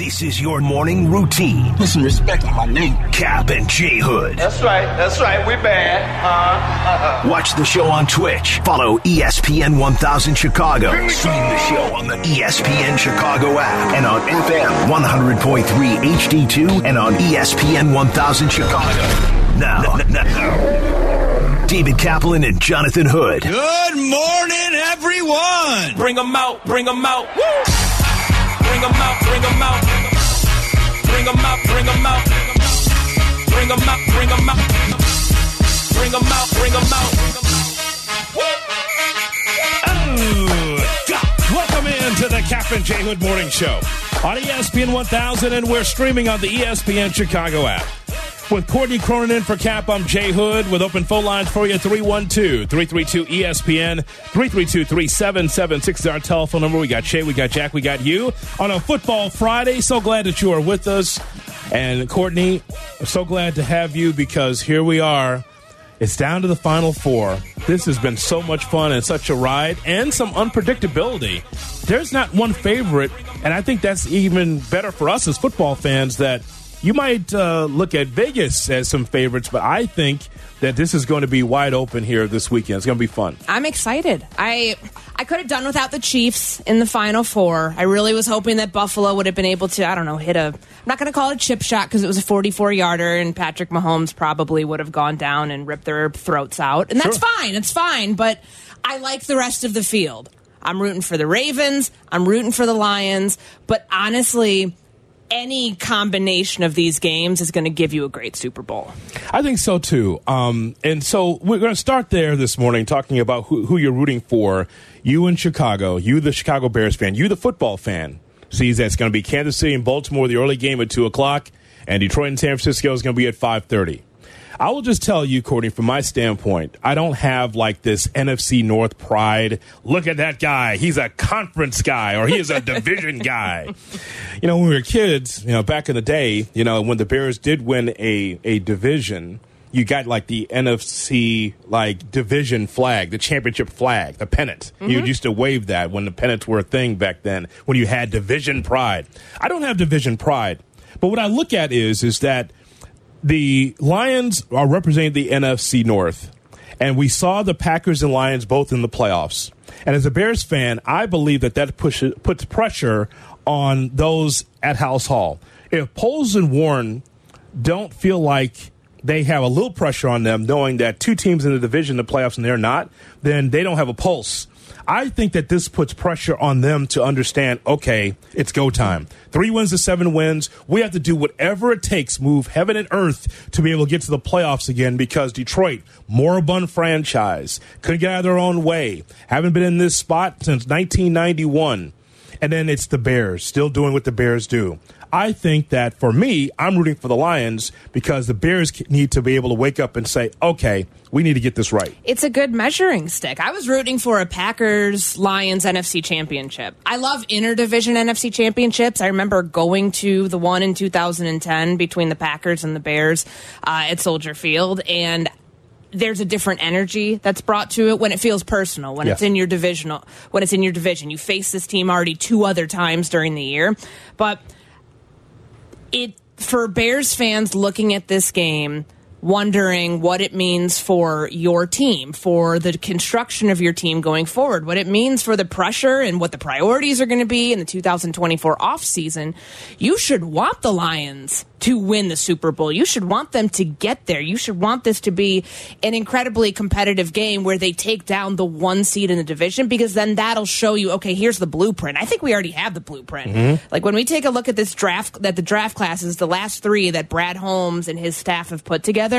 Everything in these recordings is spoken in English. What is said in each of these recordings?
This is your morning routine. Put some respect on my name. Kap and J Hood. That's right. That's right. We're bad. Uh, uh, Watch the show on Twitch. Follow ESPN 1000 Chicago. Stream the show on the ESPN Chicago app and on FM 100.3 HD2 and on ESPN 1000 Chicago. Now, now, David Kaplan and Jonathan Hood. Good morning, everyone. Bring them out, bring them out. Woo! Bring them out, bring them out. Bring them out, bring them out. Bring them out, bring them out. Bring them out, bring them out. Welcome into the Kap and J Hood Morning Show on ESPN 1000, and we're streaming on the ESPN Chicago app. With Courtney Cronin in for Kap, I'm Jay Hood with open phone lines for you 312 332 ESPN 332 3776 is our telephone number. We got Shay, we got Jack, we got you on a football Friday. So glad that you are with us. And Courtney, so glad to have you because here we are. It's down to the final four. This has been so much fun and such a ride and some unpredictability. There's not one favorite, and I think that's even better for us as football fans that you might uh, look at Vegas as some favorites, but I think that this is going to be wide open here this weekend. It's going to be fun. I'm excited. I I could have done without the Chiefs in the final four. I really was hoping that Buffalo would have been able to, I don't know, hit a I'm not going to call it a chip shot because it was a 44 yarder and Patrick Mahomes probably would have gone down and ripped their throats out. And that's Sure. fine. It's fine, but I like the rest of the field. I'm rooting for the Ravens, I'm rooting for the Lions, but honestly, any combination of these games is going to give you a great Super Bowl. I think so too. Um, and so we're going to start there this morning talking about who, who you're rooting for. You in Chicago, you the Chicago Bears fan, you the football fan sees that it's going to be Kansas City and Baltimore, the early game at two o'clock, and Detroit and San Francisco is going to be at five thirty. I will just tell you, Courtney, from my standpoint, I don't have like this NFC North pride. Look at that guy. He's a conference guy or he is a division guy. You know, when we were kids, you know, back in the day, you know, when the Bears did win a, a division, you got like the NFC like division flag, the championship flag, the pennant. You mm-hmm. used to wave that when the pennants were a thing back then, when you had division pride. I don't have division pride. But what I look at is is that the Lions are representing the NFC North, and we saw the Packers and Lions both in the playoffs. And as a Bears fan, I believe that that puts pressure on those at Halas Hall. If Poles and Warren don't feel like they have a little pressure on them, knowing that two teams in the division, the playoffs, and they're not, then they don't have a pulse. I think that this puts pressure on them to understand, okay, it's go time. Three wins to seven wins. We have to do whatever it takes, move heaven and earth to be able to get to the playoffs again because Detroit, moribund franchise, couldn't get out of their own way. Haven't been in this spot since 1991. And then it's the Bears, still doing what the Bears do. I think that for me, I'm rooting for the Lions because the Bears need to be able to wake up and say, okay, we need to get this right. it's a good measuring stick. I was rooting for a Packers Lions NFC championship. I love interdivision NFC championships. I remember going to the one in 2010 between the Packers and the Bears uh, at Soldier Field, and there's a different energy that's brought to it when it feels personal when it's in your divisional when it's in your division. You face this team already two other times during the year. But it for Bears fans looking at this game, wondering what it means for your team, for the construction of your team going forward, what it means for the pressure and what the priorities are going to be in the 2024 offseason, you should want the Lions to win the Super Bowl. You should want them to get there. You should want this to be an incredibly competitive game where they take down the one seed in the division because then that'll show you, okay, here's the blueprint. I think we already have the blueprint. Mm-hmm. Like when we take a look at this draft, that the draft classes, the last three that Brad Holmes and his staff have put together,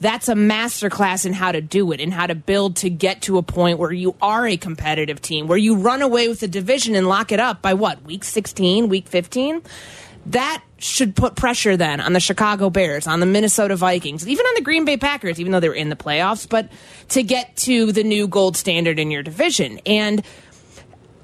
that's a masterclass in how to do it and how to build to get to a point where you are a competitive team, where you run away with the division and lock it up by what, week 16, week 15? That should put pressure then on the Chicago Bears, on the Minnesota Vikings, even on the Green Bay Packers, even though they were in the playoffs, but to get to the new gold standard in your division. And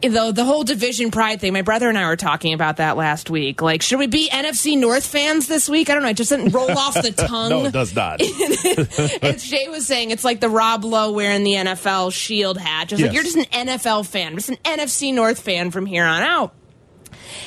the the whole division pride thing. My brother and I were talking about that last week. Like, should we be NFC North fans this week? I don't know. It just didn't roll off the tongue. No, it does not. As Jay was saying, it's like the Rob Lowe wearing the NFL shield hat. Just like you're just an NFL fan, just an NFC North fan from here on out.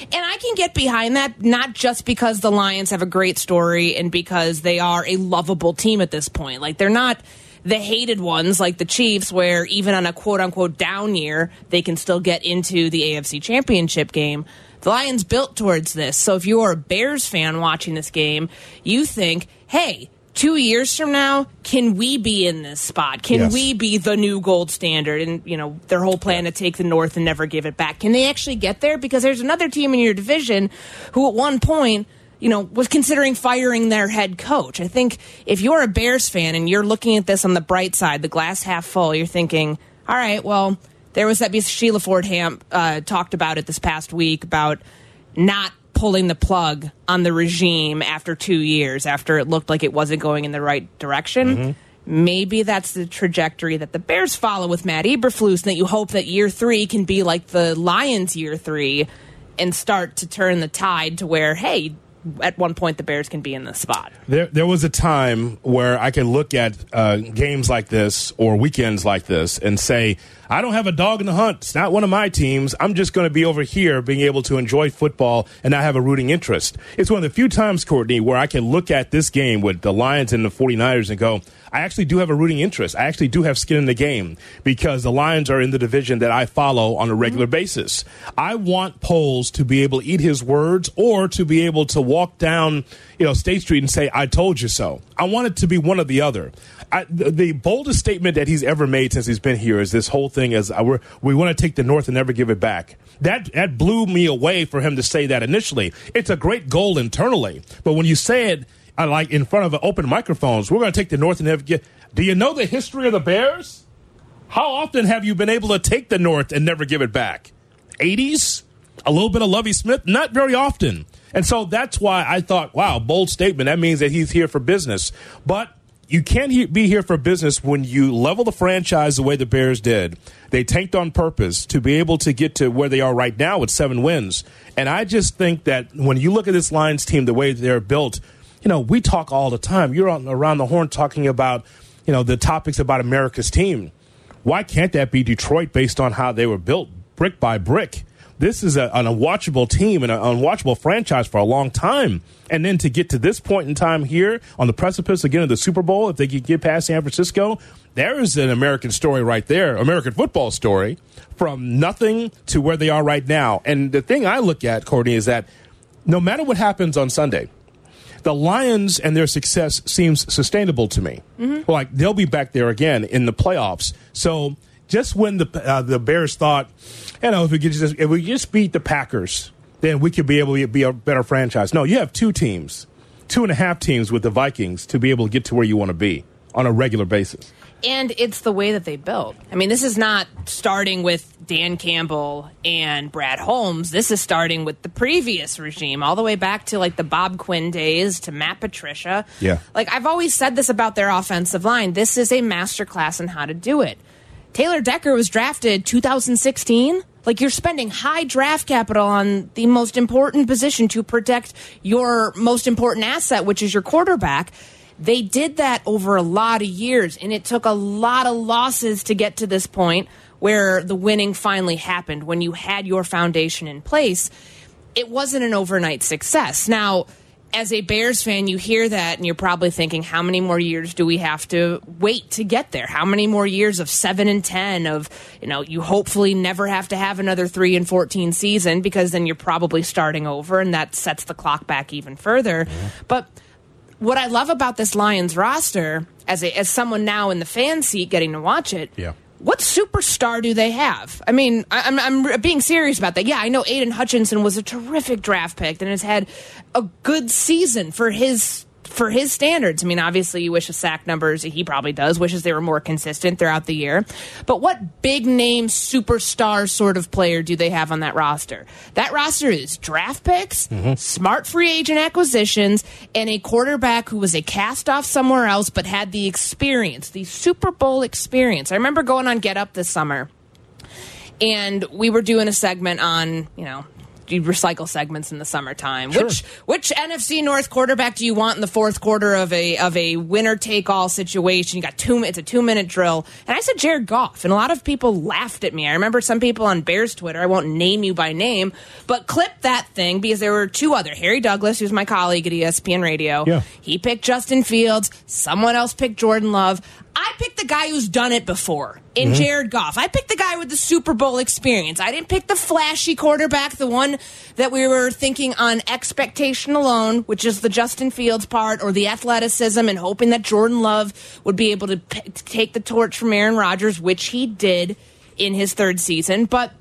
And I can get behind that, not just because the Lions have a great story and because they are a lovable team at this point. Like, they're not the hated ones like the Chiefs, where even on a quote unquote down year, they can still get into the AFC championship game. The Lions built towards this. So if you're a Bears fan watching this game, you think, hey, two years from now, can we be in this spot? Can Yes. we be the new gold standard? And, you know, their whole plan to take the North and never give it back. Can they actually get there? Because there's another team in your division who at one point, you know, was considering firing their head coach. I think if you're a Bears fan and you're looking at this on the bright side, the glass half full, you're thinking, all right, well, there was that piece Sheila Fordham uh, talked about it this past week about not pulling the plug on the regime after two years, after it looked like it wasn't going in the right direction. Maybe that's the trajectory that the Bears follow with Matt Eberflus, and that you hope that year three can be like the Lions' year three and start to turn the tide to where, hey, at one point the Bears can be in the spot. There, there was a time where I could look at uh, games like this or weekends like this and say, I don't have a dog in the hunt. It's not one of my teams. I'm just going to be over here being able to enjoy football and not have a rooting interest. It's one of the few times, Courtney, where I can look at this game with the Lions and the 49ers and go, I actually do have a rooting interest. I actually do have skin in the game because the Lions are in the division that I follow on a regular mm-hmm. basis. I want Poles to be able to eat his words or to be able to walk down, you know, State Street and say, I told you so. I want it to be one or the other. I, the, the boldest statement that he's ever made since he's been here is this whole thing is uh, we want to take the North and never give it back. That that blew me away for him to say that initially. It's a great goal internally, but when you say it uh, like in front of open microphones, we're going to take the North and never get. Do you know the history of the Bears? How often have you been able to take the North and never give it back? 80s? A little bit of Lovie Smith? Not very often. And so that's why I thought, wow, bold statement. That means that he's here for business. But you can't he- be here for business when you level the franchise the way the Bears did. They tanked on purpose to be able to get to where they are right now with seven wins. And I just think that when you look at this Lions team, the way they're built, you know, we talk all the time. You're on, around the horn talking about, you know, the topics about America's team. Why can't that be Detroit based on how they were built brick by brick? This is a, an unwatchable team and an unwatchable franchise for a long time. And then to get to this point in time here on the precipice again of the Super Bowl, if they could get past San Francisco, there is an American story right there, American football story, from nothing to where they are right now. And the thing I look at, Courtney, is that no matter what happens on Sunday, the Lions and their success seems sustainable to me. Mm-hmm. Like they'll be back there again in the playoffs. So just when the uh, the Bears thought, you know, if we could just if we just beat the Packers, then we could be able to be a better franchise. No, you have two teams, two and a half teams with the Vikings to be able to get to where you want to be on a regular basis. And it's the way that they built. I mean, this is not starting with Dan Campbell and Brad Holmes. This is starting with the previous regime, all the way back to like the Bob Quinn days to Matt Patricia. Yeah. Like I've always said this about their offensive line. This is a masterclass in how to do it. Taylor Decker was drafted 2016. Like you're spending high draft capital on the most important position to protect your most important asset, which is your quarterback. They did that over a lot of years, and it took a lot of losses to get to this point where the winning finally happened when you had your foundation in place. It wasn't an overnight success. Now, as a Bears fan, you hear that and you're probably thinking, how many more years do we have to wait to get there? How many more years of seven and 10 of, you know, you hopefully never have to have another three and 14 season because then you're probably starting over and that sets the clock back even further. But what I love about this Lions roster as a, as someone now in the fan seat getting to watch it, Yeah. What superstar do they have? I mean, I, I'm, I'm being serious about that. Yeah, I know Aidan Hutchinson was a terrific draft pick and has had a good season for his for his standards. I mean, obviously, you wish the sack numbers he probably does wishes they were more consistent throughout the year. But what big name superstar sort of player do they have on that roster? That roster is draft picks, mm-hmm. smart free agent acquisitions, and a quarterback who was a cast off somewhere else but had the experience, the Super Bowl experience. I remember going on Get Up this summer and we were doing a segment on you know you recycle segments in the summertime. Which which NFC North quarterback do you want in the fourth quarter of a of a winner take all situation? You got two. It's a two minute drill, and I said Jared Goff, and a lot of people laughed at me. I remember some people on Bears Twitter. I won't name you by name, but clip that thing because there were two other Harry Douglas, who's my colleague at ESPN Radio. Yeah. He picked Justin Fields. Someone else picked Jordan Love. I picked the guy who's done it before in Mm-hmm. Jared Goff. I picked the guy with the Super Bowl experience. I didn't pick the flashy quarterback, the one that we were thinking on expectation alone, which is the Justin Fields part, or the athleticism, and hoping that Jordan Love would be able to p- take the torch from Aaron Rodgers, which he did in his third season. But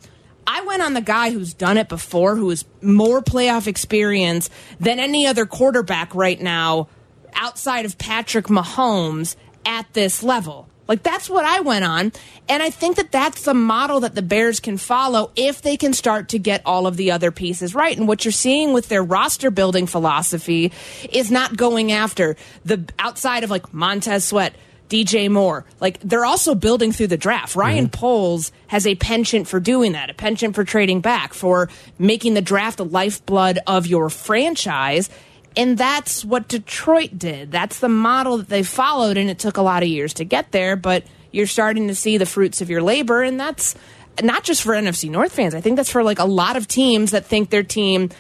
I went on the guy who's done it before, who has more playoff experience than any other quarterback right now outside of Patrick Mahomes at this level. Like that's what I went on. And I think that that's the model that the Bears can follow if they can start to get all of the other pieces right. And what you're seeing with their roster building philosophy is not going after the outside of like Montez Sweat, DJ Moore. Like they're also building through the draft. Ryan mm-hmm. Poles has a penchant for doing that, a penchant for trading back, for making the draft the lifeblood of your franchise. And that's what Detroit did. That's the model that they followed, and it took a lot of years to get there, but you're starting to see the fruits of your labor, and that's not just for NFC North fans. I think that's for like a lot of teams that think their team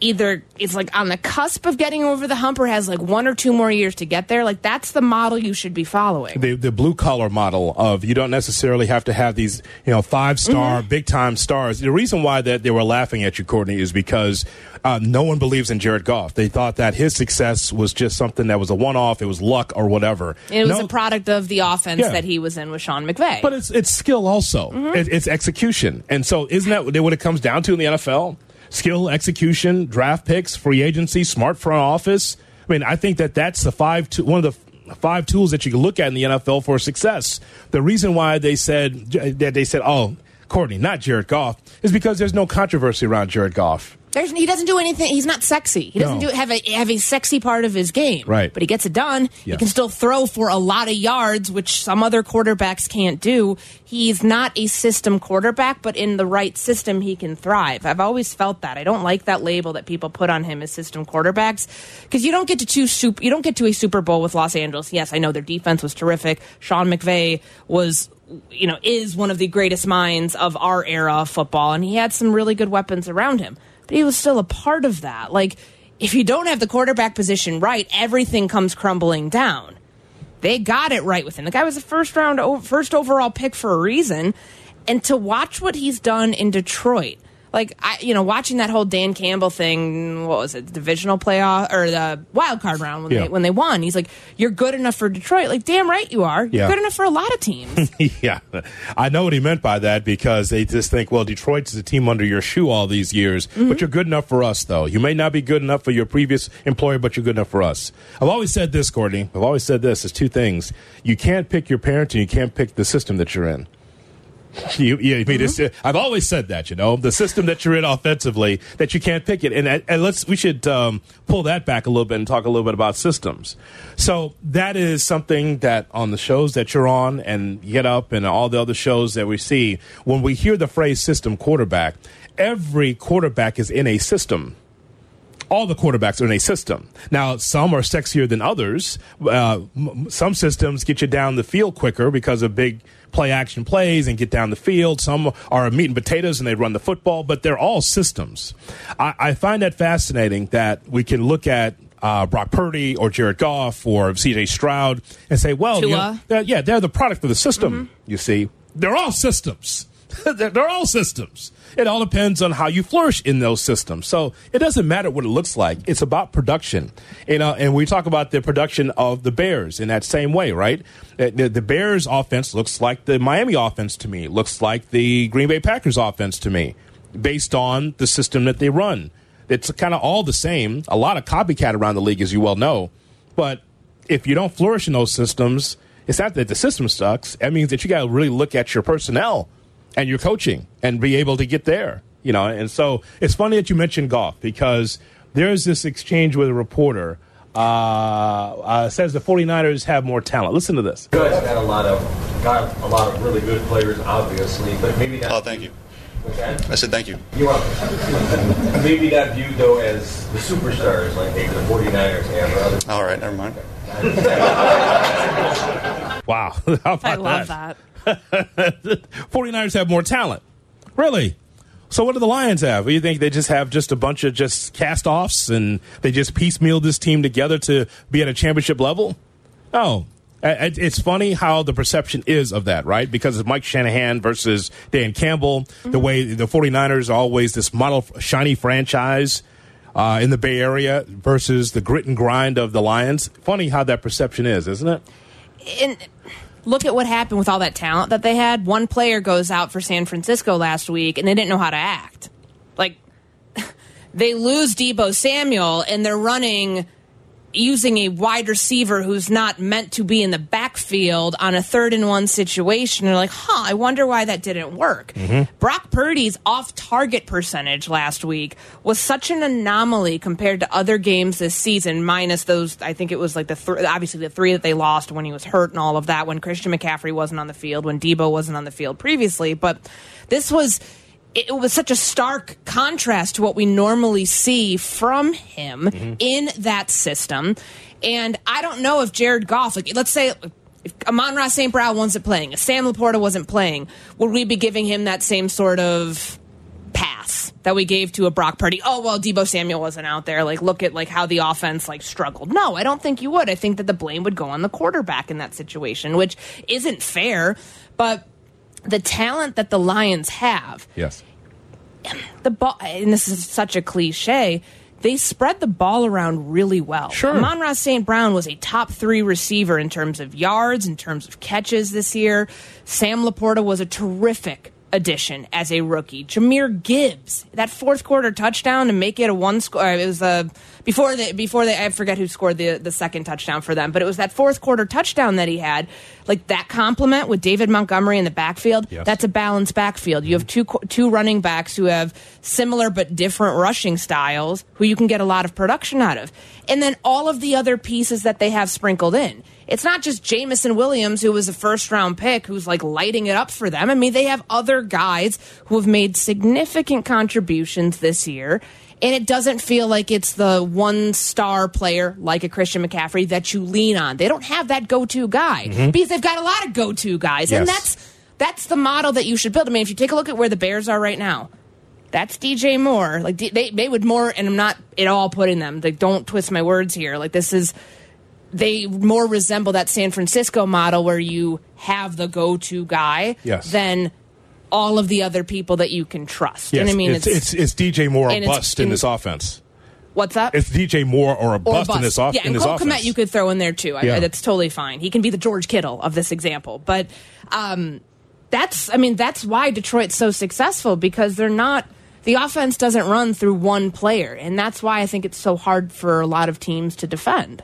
either is like on the cusp of getting over the hump or has like one or two more years to get there. Like that's the model you should be following. the the blue collar model of you don't necessarily have to have these you know five star Mm-hmm. big time stars. The reason why that they were laughing at you, Courtney, is because uh, no one believes in Jared Goff. They thought that his success was just something that was a one off. It was luck or whatever. It was No- a product of the offense Yeah. that he was in with Sean McVay. But it's it's skill also. Mm-hmm. It, it's execution, and so isn't that what it comes down to in the NFL? Skill, execution, draft picks, free agency, smart front office. I mean, I think that that's the five to, one of the five tools that you can look at in the NFL for success. The reason why they said that they said, "Oh, Courtney, not Jared Goff," is because there's no controversy around Jared Goff. There's, he doesn't do anything. He's not sexy. He doesn't No. do have a have a sexy part of his game. Right. But he gets it done. Yeah. He can still throw for a lot of yards, which some other quarterbacks can't do. He's not a system quarterback, but in the right system, he can thrive. I've always felt that. I don't like that label that people put on him as system quarterbacks because you don't get to two super, you don't get to a Super Bowl with Los Angeles. Yes, I know their defense was terrific. Sean McVay was you know is one of the greatest minds of our era of football and he had some really good weapons around him but he was still a part of that. Like, if you don't have the quarterback position right, everything comes crumbling down. They got it right with him. The guy was a first round, first overall pick for a reason. And to watch what he's done in Detroit, like I, you know, watching that whole Dan Campbell thing, what was it, divisional playoff or the wild card round when Yeah. they when they won? He's like, "You're good enough for Detroit." Like, damn right you are. You're good enough for a lot of teams. yeah, I know what he meant by that because they just think, well, Detroit's a team under your shoe all these years, but mm-hmm. you're good enough for us, though. You may not be good enough for your previous employer, but you're good enough for us. I've always said this, Courtney. I've always said this: is two things. You can't pick your parents, and you can't pick the system that you're in. You, yeah, I mean, it's, I've always said that. You know, the system that you're in offensively, that you can't pick it. And, and let's we should um, pull that back a little bit and talk a little bit about systems. So that is something that on the shows that you're on and Get Up and all the other shows that we see, when we hear the phrase "system quarterback," every quarterback is in a system all the quarterbacks are in a system. Now, some are sexier than others. Uh, m- some systems get you down the field quicker because of big play action plays and get down the field. Some are meat and potatoes and they run the football, but they're all systems. I, I find that fascinating that we can look at uh, Brock Purdy or Jared Goff or CJ Stroud and say, well, you know, they're- yeah, they're the product of the system, you see. They're all systems. they're, all systems. It all depends on how you flourish in those systems. So it doesn't matter what it looks like. It's about production. You know, and we talk about the production of the Bears in that same way, right? The, the, the Bears offense looks like the Miami offense to me, looks like the Green Bay Packers offense to me, based on the system that they run. It's kind of all the same. A lot of copycat around the league, as you well know. But if you don't flourish in those systems, it's not that the system sucks. That means that you got to really look at your personnel and your coaching and be able to get there. You know, and so it's funny that you mentioned Goff because there's this exchange with a reporter. Uh, uh, says the 49ers have more talent. Listen to this. You guys got a lot of got a lot of really good players, obviously, but maybe not. Oh, thank you. I said thank you. You're welcome. Maybe not viewed, though, as the superstars like maybe the 49ers have or other. All right, never mind. Wow. How about I love that. 49ers have more talent. Really? So what do the Lions have? You think they just have just a bunch of just cast-offs and they just piecemeal this team together to be at a championship level? Oh, it's funny how the perception is of that, right? Because it's Mike Shanahan versus Dan Campbell. The way the 49ers are always this model shiny franchise uh, in the Bay Area versus the grit and grind of the Lions. Funny how that perception is, isn't it? and look at what happened with all that talent that they had. One player goes out for San Francisco last week, and they didn't know how to act. Like they lose Deebo Samuel, and they're running using a wide receiver who's not meant to be in the backfield on a third and one situation. They're like, huh, I wonder why that didn't work. Mm-hmm. Brock Purdy's off target percentage last week was such an anomaly compared to other games this season, minus those, I think it was like the th- obviously the three that they lost when he was hurt and all of that, when Christian McCaffrey wasn't on the field, when Deebo wasn't on the field previously. But this was it was such a stark contrast to what we normally see from him mm-hmm. in that system. And I don't know if Jared Goff, like, let's say if Amon-Ra St. Brown wasn't playing, if Sam LaPorta wasn't playing, would we be giving him that same sort of pass that we gave to a Brock Purdy? Oh well, Deebo Samuel wasn't out there. Like, look at like how the offense like struggled. No, I don't think you would. I think that the blame would go on the quarterback in that situation, which isn't fair. But the talent that the Lions have, Yes. the ball, and this is such a cliche. They spread the ball around really well. Sure. Amon-Ra St. Brown was a top three receiver in terms of yards, in terms of catches this year. Sam LaPorta was a terrific addition as a rookie. Jahmyr Gibbs, that fourth quarter touchdown to make it a one score. Uh, it was a before the before they I forget who scored the the second touchdown for them, but it was that fourth quarter touchdown that he had. Like that compliment with David Montgomery in the backfield. Yes. That's a balanced backfield. You have two two running backs who have similar but different rushing styles, who you can get a lot of production out of, and then all of the other pieces that they have sprinkled in. It's not just Jameson Williams, who was a first round pick, who's like lighting it up for them. I mean, they have other guys who have made significant contributions this year. And it doesn't feel like it's the one star player like a Christian McCaffrey that you lean on. They don't have that go to guy mm-hmm. because they've got a lot of go to guys. And that's that's the model that you should build. I mean, if you take a look at where the Bears are right now, that's DJ Moore. Like they they would more, and I'm not at all putting them. Like don't twist my words here. Like this is they more resemble that San Francisco model where you have the go to guy Yes. than all of the other people that you can trust. Yes. and I mean, it's, it's, it's DJ Moore or and it's bust in this offense. what's that? It's DJ Moore or a or bust, in this, off- yeah, in and this Cole offense. Kmet you could throw in there too. I, Yeah. that's totally fine. He can be the George Kittle of this example. But um, that's, I mean, that's why Detroit's so successful because they're not. The offense doesn't run through one player, and that's why I think it's so hard for a lot of teams to defend.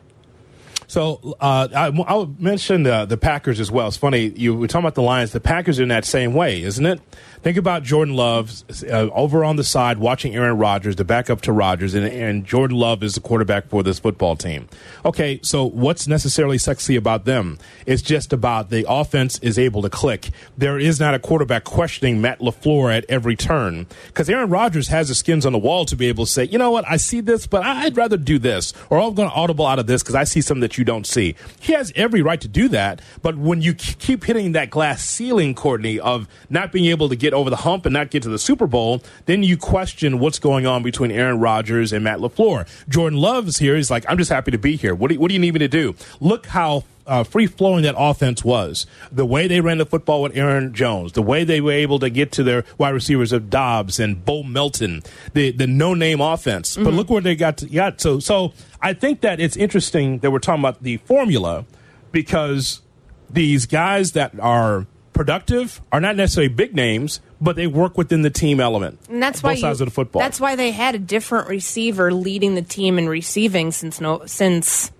So uh, I, I'll mention the, the Packers as well. It's funny you were talking about the Lions. The Packers are in that same way, isn't it? Think about Jordan Love uh, over on the side watching Aaron Rodgers, the backup to Rodgers, and, and Jordan Love is the quarterback for this football team. Okay, so what's necessarily sexy about them? It's just about the offense is able to click. There is not a quarterback questioning Matt LaFleur at every turn because Aaron Rodgers has the skins on the wall to be able to say, you know what, I see this, but I'd rather do this, or I'm going to audible out of this because I see something that you don't see. He has every right to do that, but when you keep hitting that glass ceiling, Courtney, of not being able to get over the hump and not get to the Super Bowl, then you question what's going on between Aaron Rodgers and Matt LaFleur. Jordan Love's here. He's like, I'm just happy to be here. What do you, what do you need me to do? Look how uh, free flowing that offense was. The way they ran the football with Aaron Jones, the way they were able to get to their wide receivers of Doubs and Bo Melton, the the no name offense. But look where they got to, got to. So I think that it's interesting that we're talking about the formula because these guys that are productive are not necessarily big names, but they work within the team element. And that's both why sides you, of the football. That's why they had a different receiver leading the team in receiving since no since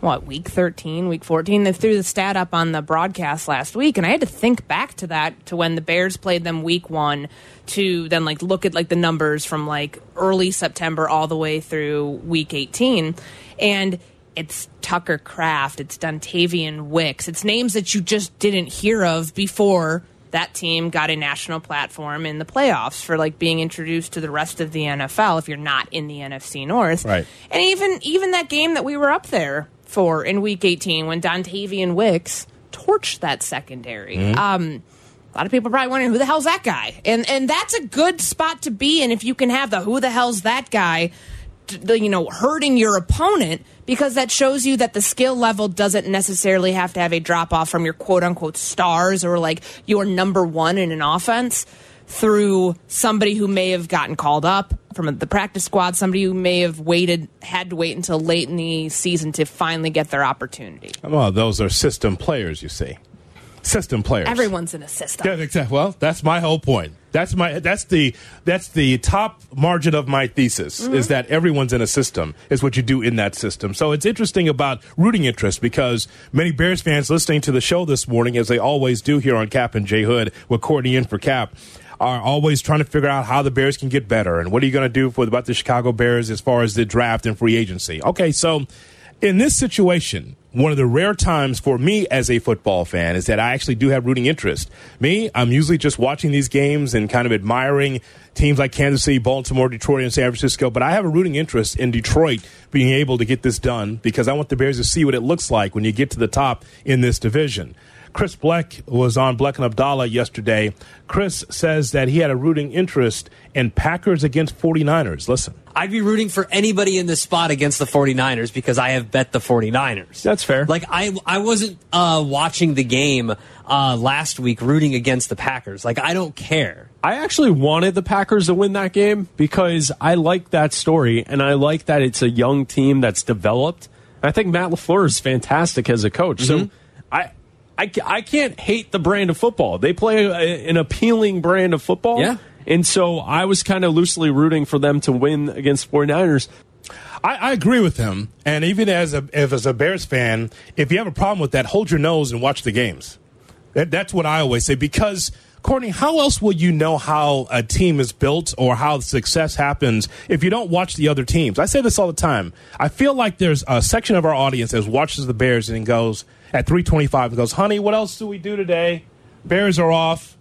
what week thirteen, week fourteen. They threw the stat up on the broadcast last week, and I had to think back to that to when the Bears played them week one to then like look at like the numbers from like early September all the way through week eighteen, and it's Tucker Kraft, it's Dontayvion Wicks, it's names that you just didn't hear of before that team got a national platform in the playoffs for like being introduced to the rest of the NFL if you're not in the NFC North. Right. And even even that game that we were up there for in week 18 when Dontayvion Wicks torched that secondary. Um a lot of people are probably wondering who the hell's that guy, and and that's a good spot to be in if you can have the who the hell's that guy, you know, hurting your opponent because that shows you that the skill level doesn't necessarily have to have a drop off from your quote unquote stars or like your number one in an offense through somebody who may have gotten called up from the practice squad, somebody who may have waited, had to wait until late in the season to finally get their opportunity. Well, those are system players, you see. System players. Everyone's in a system. Yeah, exactly. Well, that's my whole point. That's my that's the that's the top margin of my thesis Mm-hmm. is that everyone's in a system is what you do in that system. So it's interesting about rooting interest because many Bears fans listening to the show this morning, as they always do here on Kap and J Hood with Courtney in for Kap, are always trying to figure out how the Bears can get better and what are you going to do for about the Chicago Bears as far as the draft and free agency. Okay, so in this situation, one of the rare times for me as a football fan is that I actually do have rooting interest. Me, I'm usually just watching these games and kind of admiring teams like Kansas City, Baltimore, Detroit, and San Francisco. But I have a rooting interest in Detroit being able to get this done because I want the Bears to see what it looks like when you get to the top in this division. Chris Bleck was on Bleck and Abdallah yesterday. Chris says that he had a rooting interest in Packers against 49ers. Listen. I'd be rooting for anybody in this spot against the 49ers because I have bet the 49ers. That's fair. Like I I wasn't uh, watching the game uh, last week rooting against the Packers. Like I don't care. I actually wanted the Packers to win that game because I like that story and I like that it's a young team that's developed. I think Matt LaFleur is fantastic as a coach. So I, I, can't hate the brand of football. They play a, an appealing brand of football. Yeah. And so I was kind of loosely rooting for them to win against 49ers. I, I agree with him. And even as a if as a Bears fan, if you have a problem with that, hold your nose and watch the games. That, that's what I always say because. Courtney, how else will you know how a team is built or how success happens if you don't watch the other teams? I say this all the time. I feel like there's a section of our audience that watches the Bears and goes at 325 and goes, honey, what else do we do today? Bears are off.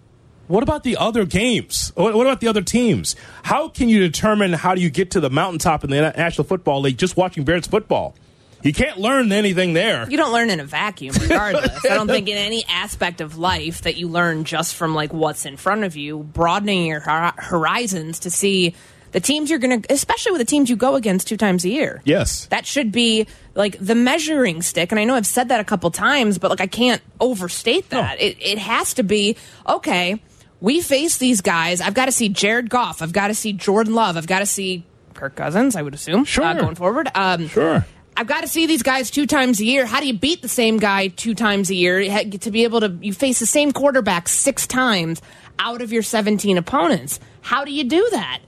What about the other games? What about the other teams? How can you determine how do you get to the mountaintop in the National Football League just watching Bears football? You can't learn anything there. You don't learn in a vacuum, regardless. I don't think in any aspect of life that you learn just from like what's in front of you, broadening your horizons to see the teams you're going to, especially with the teams you go against two times a year. Yes. That should be like the measuring stick. And I know I've said that a couple times, but like I can't overstate that. It, it has to be okay. We face these guys. I've got to see Jared Goff. I've got to see Jordan Love. I've got to see Kirk Cousins. I would assume. Sure. uh, going forward. Um, Sure. I've got to see these guys two times a year. How do you beat the same guy two times a year? To be able to, you face the same quarterback six times out of your 17 opponents. How do you do that?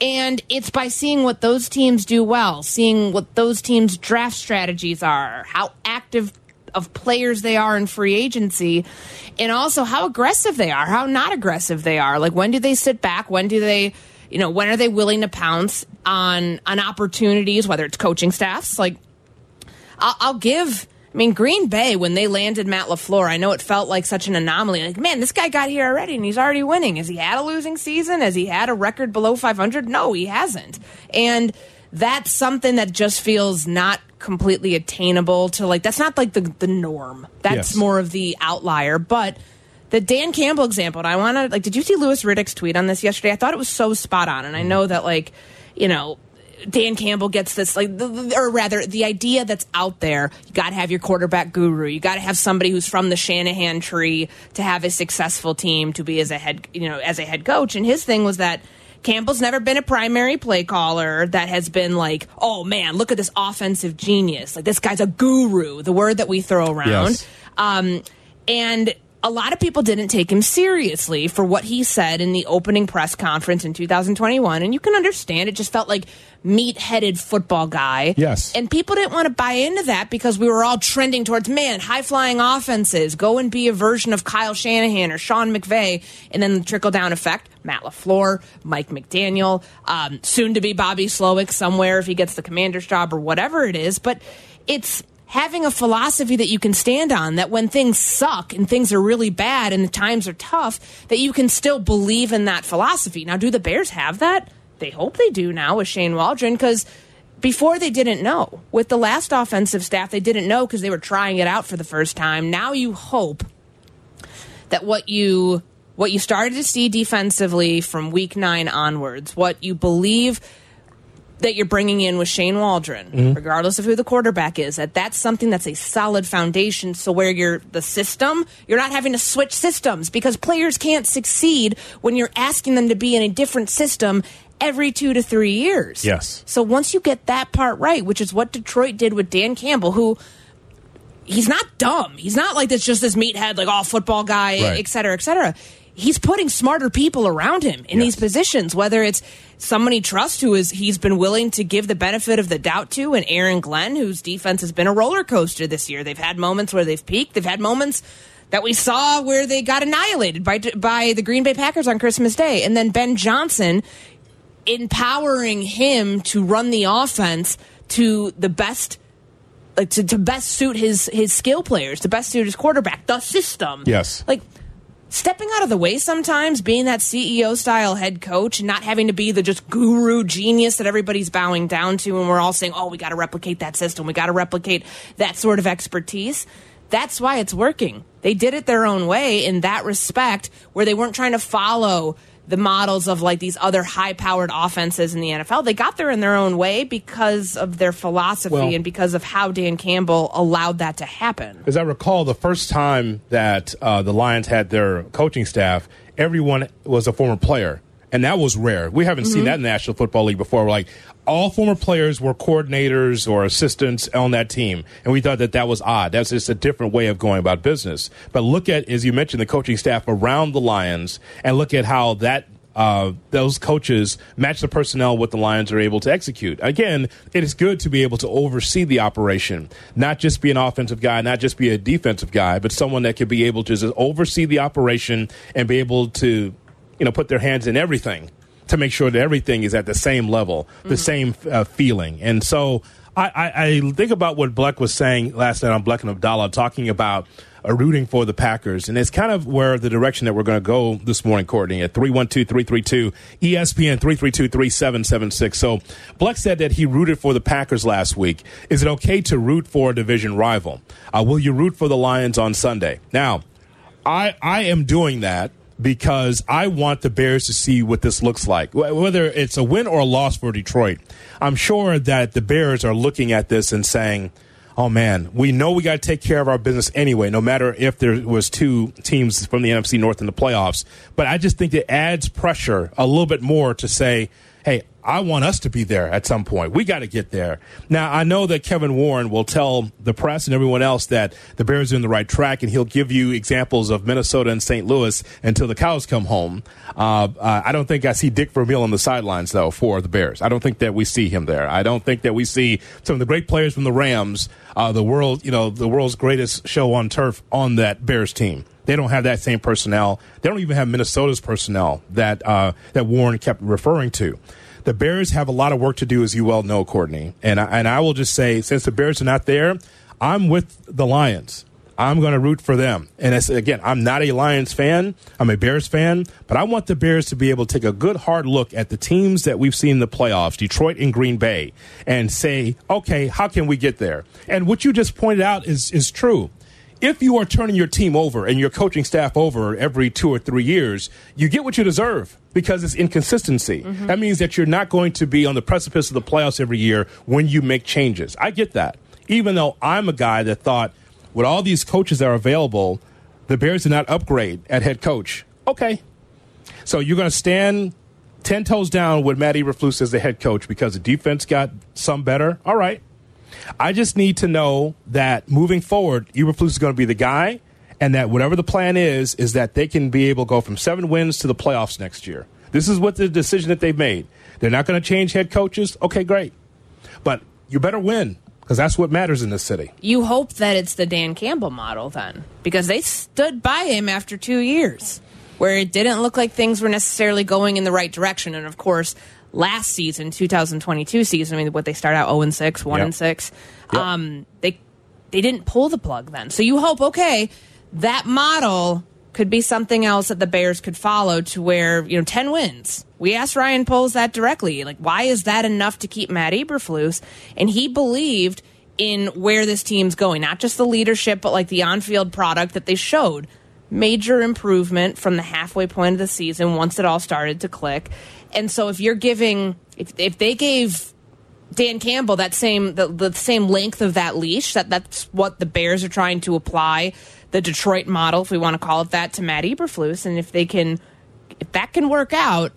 And it's by seeing what those teams do well, seeing what those teams' draft strategies are, how active of players they are in free agency, and also how aggressive they are, how not aggressive they are. Like when do they sit back? When do they, you know, when are they willing to pounce on on opportunities, whether it's coaching staffs, like I'll, I'll give. I mean, Green Bay when they landed Matt LaFleur, I know it felt like such an anomaly. Like, man, this guy got here already and he's already winning. Has he had a losing season? Has he had a record below 500? No, he hasn't. And that's something that just feels not completely attainable to like. That's not like the the norm. That's Yes. more of the outlier. But the Dan Campbell example, and I want to like. Did you see Louis Riddick's tweet on this yesterday? I thought it was so spot on, and I know that like, you know. Dan Campbell gets this, like, or rather, the idea that's out there. You got to have your quarterback guru. You got to have somebody who's from the Shanahan tree to have a successful team to be as a head, you know, as a head coach. And his thing was that Campbell's never been a primary play caller that has been like, oh man, look at this offensive genius. Like this guy's a guru, the word that we throw around. Yes. Um, and a lot of people didn't take him seriously for what he said in the opening press conference in 2021. And you can understand it just felt like meat headed football guy. Yes. And people didn't want to buy into that because we were all trending towards, man, high flying offenses. Go and be a version of Kyle Shanahan or Sean McVay. And then the trickle down effect Matt LaFleur, Mike McDaniel, um, soon to be Bobby Slowik somewhere if he gets the commander's job or whatever it is. But it's having a philosophy that you can stand on that when things suck and things are really bad and the times are tough that you can still believe in that philosophy now do the bears have that they hope they do now with shane waldron because before they didn't know. With the last offensive staff they didn't know because they were trying it out for the first time. Now you hope that what you what you started to see defensively from week nine onwards what you believe that you're bringing in with Shane Waldron, mm-hmm. regardless of who the quarterback is, that that's something that's a solid foundation. So where you're the system, you're not having to switch systems because players can't succeed when you're asking them to be in a different system every two to three years. Yes. So once you get that part right, which is what Detroit did with Dan Campbell, who he's not dumb. He's not like this just this meathead, like all football guy, Right. et cetera, et cetera. He's putting smarter people around him in these positions, whether it's someone he trusts who is he's been willing to give the benefit of the doubt to, and Aaron Glenn, whose defense has been a roller coaster this year. They've had moments where they've peaked. They've had moments that we saw where they got annihilated by by the Green Bay Packers on Christmas Day, and then Ben Johnson empowering him to run the offense to the best like to, to best suit his his skill players, to best suit his quarterback, the system. Yes. Like stepping out of the way sometimes, being that CEO style head coach, and not having to be the just guru genius that everybody's bowing down to, and we're all saying, "Oh, we got to replicate that system. We got to replicate that sort of expertise." That's why it's working. They did it their own way in that respect, where they weren't trying to follow the models of like these other high powered offenses in the NFL. They got there in their own way because of their philosophy Well- and because of how Dan Campbell allowed that to happen. As I recall, the first time that uh, the Lions had their coaching staff, everyone was a former player. And that was rare. We haven't seen that in the National Football League before. Like, all former players were coordinators or assistants on that team. And we thought that that was odd. That's just a different way of going about business. But look at, as you mentioned, the coaching staff around the Lions and look at how that uh, those coaches match the personnel what the Lions are able to execute. Again, it is good to be able to oversee the operation, not just be an offensive guy, not just be a defensive guy, but someone that could be able to just oversee the operation and be able to, you know, put their hands in everything to make sure that everything is at the same level, the same uh, feeling. And so I, I, I think about what Bleck was saying last night on Bleck and Abdallah, talking about uh, rooting for the Packers. And it's kind of where the direction that we're going to go this morning, Courtney, at 312 332 ESPN 332 3776. So Bleck said that he rooted for the Packers last week. Is it okay to root for a division rival? Uh, will you root for the Lions on Sunday? Now, I I am doing that because I want the Bears to see what this looks like. Whether it's a win or a loss for Detroit, I'm sure that the Bears are looking at this and saying, "Oh man, we know we got to take care of our business anyway, no matter if there was two teams from the NFC North in the playoffs." But I just think it adds pressure a little bit more to say, "Hey, I want us to be there at some point. We got to get there. Now, I know that Kevin Warren will tell the press and everyone else that the Bears are in the right track, and he'll give you examples of Minnesota and St. Louis until the cows come home. Uh, uh, I don't think I see Dick Vermeil on the sidelines, though, for the Bears. I don't think that we see him there. I don't think that we see some of the great players from the Rams, uh, the world, you know, the world's greatest show on turf on that Bears team. They don't have that same personnel. They don't even have Minnesota's personnel that uh, that Warren kept referring to. The Bears have a lot of work to do, as you well know, Courtney. And I, and I will just say, since the Bears are not there, I'm with the Lions. I'm going to root for them. And it's, again, I'm not a Lions fan. I'm a Bears fan, but I want the Bears to be able to take a good hard look at the teams that we've seen in the playoffs, Detroit and Green Bay, and say, okay, how can we get there? And what you just pointed out is is true if you are turning your team over and your coaching staff over every two or three years, you get what you deserve because it's inconsistency. Mm-hmm. That means that you're not going to be on the precipice of the playoffs every year when you make changes. I get that. Even though I'm a guy that thought with all these coaches that are available, the Bears did not upgrade at head coach. Okay. So you're going to stand 10 toes down with Matt Eberflus as the head coach because the defense got some better. All right. I just need to know that moving forward, Eberflus is going to be the guy, and that whatever the plan is, is that they can be able to go from seven wins to the playoffs next year. This is what the decision that they've made. They're not going to change head coaches. Okay, great, but you better win because that's what matters in this city. You hope that it's the Dan Campbell model then, because they stood by him after two years, where it didn't look like things were necessarily going in the right direction. And of course, last season, 2022 season, I mean, what they start out 0 and 6, 1 Yep. and 6, Yep. um, they they didn't pull the plug then. So you hope, okay, that model could be something else that the Bears could follow to where, you know, 10 wins. We asked Ryan Poles that directly. Like, why is that enough to keep Matt Eberflus? And he believed in where this team's going, not just the leadership, but like the on field product that they showed. Major improvement from the halfway point of the season once it all started to click. And so if you're giving, if, if they gave Dan Campbell that same the, the same length of that leash that that's what the Bears are trying to apply the Detroit model if we want to call it that to Matt Eberflus. And if they can if that can work out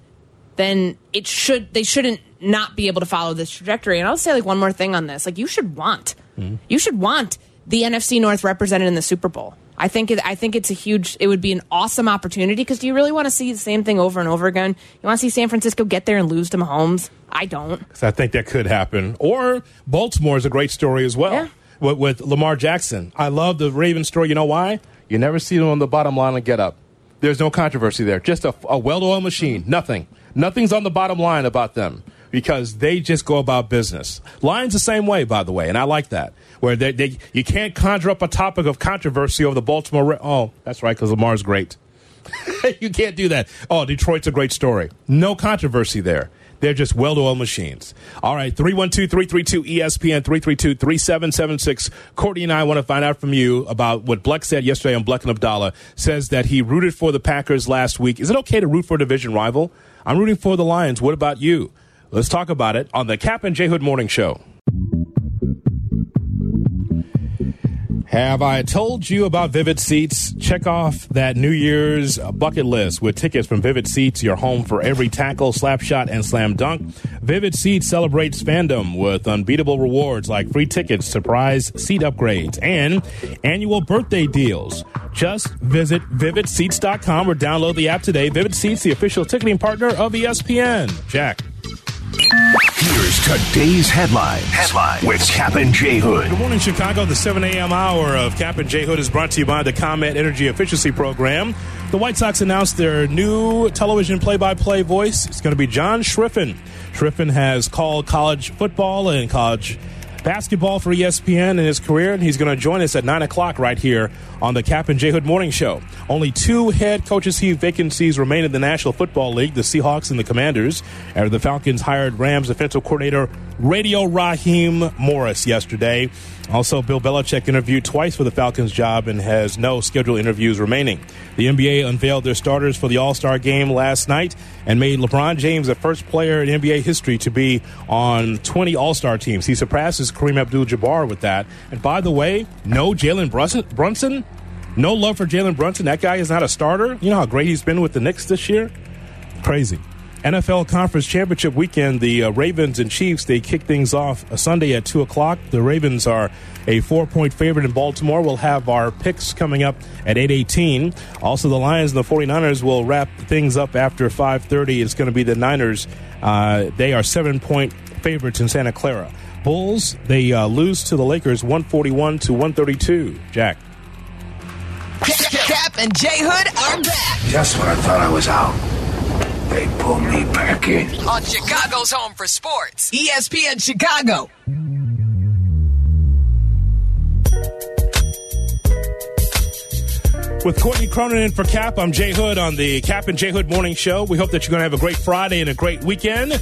then it should they shouldn't not be able to follow this trajectory. And I'll say like one more thing on this. Like you should want mm-hmm. you should want the NFC North represented in the Super Bowl I think it, I think it's a huge. It would be an awesome opportunity because do you really want to see the same thing over and over again? You want to see San Francisco get there and lose to Mahomes? I don't. Because I think that could happen. Or Baltimore is a great story as well Yeah. with, with Lamar Jackson. I love the Ravens story. You know why? You never see them on the bottom line and get up. There's no controversy there. Just a, a well-oiled machine. Nothing. Nothing's on the bottom line about them because they just go about business. Lions the same way, by the way, and I like that. Where they, they you can't conjure up a topic of controversy over the Baltimore. Oh, that's right, because Lamar's great. you can't do that. Oh, Detroit's a great story. No controversy there. They're just well oiled machines. All right, 312 332 ESPN 332 3776. Courtney and I want to find out from you about what Bleck said yesterday on Bleck and Abdallah. Says that he rooted for the Packers last week. Is it okay to root for a division rival? I'm rooting for the Lions. What about you? Let's talk about it on the Kap and J Hood Morning Show. Have I told you about Vivid Seats? Check off that New Year's bucket list with tickets from Vivid Seats, your home for every tackle, slap shot, and slam dunk. Vivid Seats celebrates fandom with unbeatable rewards like free tickets, surprise seat upgrades, and annual birthday deals. Just visit vividseats.com or download the app today. Vivid Seats, the official ticketing partner of ESPN. Jack. Here's today's headline. Headline with Kap and J Hood. Good morning, Chicago. The 7 a.m. hour of Kap and J Hood is brought to you by the ComEd Energy Efficiency Program. The White Sox announced their new television play-by-play voice. It's going to be John Schriffen. Schriffen has called college football and college basketball for ESPN in his career, and he's going to join us at 9 o'clock right here on the Kap and J Hood Morning Show. Only two head coaches vacancies remain in the National Football League, the Seahawks and the Commanders, after the Falcons hired Rams defensive coordinator Radio Raheem Morris yesterday. Also, Bill Belichick interviewed twice for the Falcons job and has no scheduled interviews remaining. The NBA unveiled their starters for the All Star game last night and made LeBron James the first player in NBA history to be on 20 All Star teams. He surpasses Kareem Abdul Jabbar with that. And by the way, no Jalen Brunson. No love for Jalen Brunson. That guy is not a starter. You know how great he's been with the Knicks this year? Crazy. NFL Conference Championship weekend, the uh, Ravens and Chiefs, they kick things off a Sunday at 2 o'clock. The Ravens are a four-point favorite in Baltimore. We'll have our picks coming up at 8.18. Also, the Lions and the 49ers will wrap things up after 5.30. It's going to be the Niners. Uh, they are seven-point favorites in Santa Clara. Bulls, they uh, lose to the Lakers 141 to 132. Jack. Kap and J Hood are back Just when I thought I was out, they pulled me back in. on Chicago's Home for Sports, ESPN Chicago. With Courtney Cronin in for Kap, I'm Jay Hood on the Kap and Jay Hood Morning Show. We hope that you're going to have a great Friday and a great weekend.